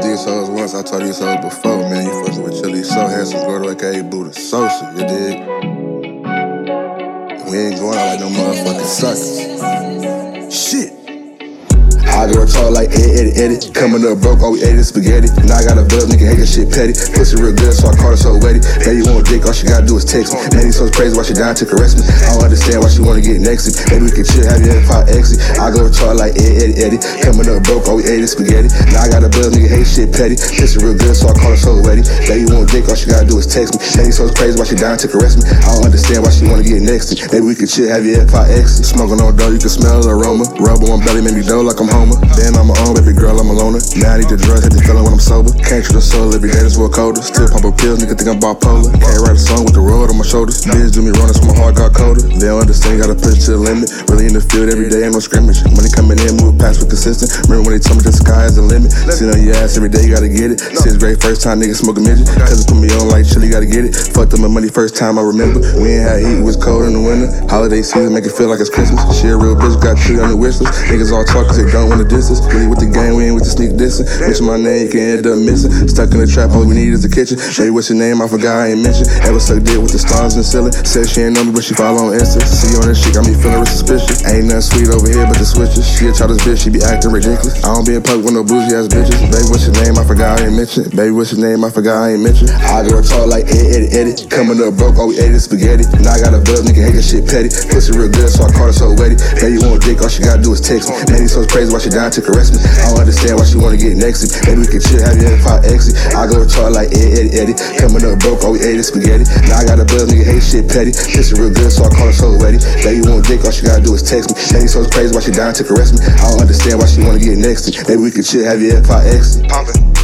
told these hoes once, I told these hoes before, man. You fucking with Chilly so handsome, girl, like a Buddha Sosa, you dig? We ain't going out like no motherfucking suckers. Shit. I go tall like Ed, Eddie, Eddie. Coming up broke, all we ate is spaghetti. Now I got a buzz, nigga, hate that shit petty. Pussy real good, so I call her so wetty. Baby you want dick, all she gotta do is text me. Man, so crazy, why she down to caress me. I don't understand why she wanna get next to me. Maybe we can chill, have you ever pop exit. I go tall like Ed, Eddie, Eddie. Coming up broke, all we ate is spaghetti. Now I got a buzz, nigga, hate shit petty. Pussy real good, so I call her so wetty. Baby dick, all she gotta do is text me. Man, so crazy, why she down to caress me. I don't understand why she wanna get next to me. Maybe we can chill, have you ever pop exit. Smoking on dough, you can smell the aroma. Rub on my belly, make me dough like I'm Homer. Then I'm a on, baby girl, I'm a loner. Now I need the drugs, hit the when I'm sober. Can't the soul every day, this world colder. Still pop a pill, nigga think I'm bipolar. Can't write a song with the road on my shoulders. Bitch do me wrong, that's my heart got colder. They don't understand, gotta push to the limit. Really in the field every day, ain't no scrimmage. Money coming in, move past with consistent. Remember when they told me the sky is the limit? Sit on your ass every day, you gotta get it. Since grade, first time nigga smoke a midget. Cause it put me on like chili, gotta get it. Fucked up my money first time I remember. We ain't had heat, it was cold in the winter. Holiday season, make it feel like it's Christmas. She a real bitch, got three on the wish. Niggas all talk cause they don't want the distance. Really with the game, we ain't with the sneak dissing. Mention my name, you can end up missing. Stuck in the trap, all we need is a kitchen. Baby, what's your name? I forgot I ain't mentioned. Ever suck dick with the stars in the ceiling. Said she ain't know me, but she follow on Insta. See on that shit, got me feeling real suspicious. Ain't nothing sweet over here but the switches. She a childish bitch, she be acting ridiculous. I don't be in public with no bougie ass bitches. Baby, what's your name? I forgot I ain't mentioned. Baby, what's your name? I forgot I ain't mentioned. I go tall like Ed, Eddie, Eddie. Coming up broke, all we ate is spaghetti. Now I got a buzz, nigga, hate that shit petty. Pussy real good, so I call her so wetty. Baby, you want dick, all she gotta do is text me. Man, so crazy, why she down to caress me. I don't understand why she wanna get next to me. Maybe we can chill, have you ever pop exit. I go tall like Ed, Eddie, Eddie. Coming up broke, all we ate is spaghetti. Now I got a buzz, nigga, hate shit petty. Pussy real good, so I call her so ready. Baby, want dick, all she gotta do is text me. Maybe so crazy, why she down to caress me. I don't understand why she wanna get next to me. Maybe we can have you ever pop exit. Pumping.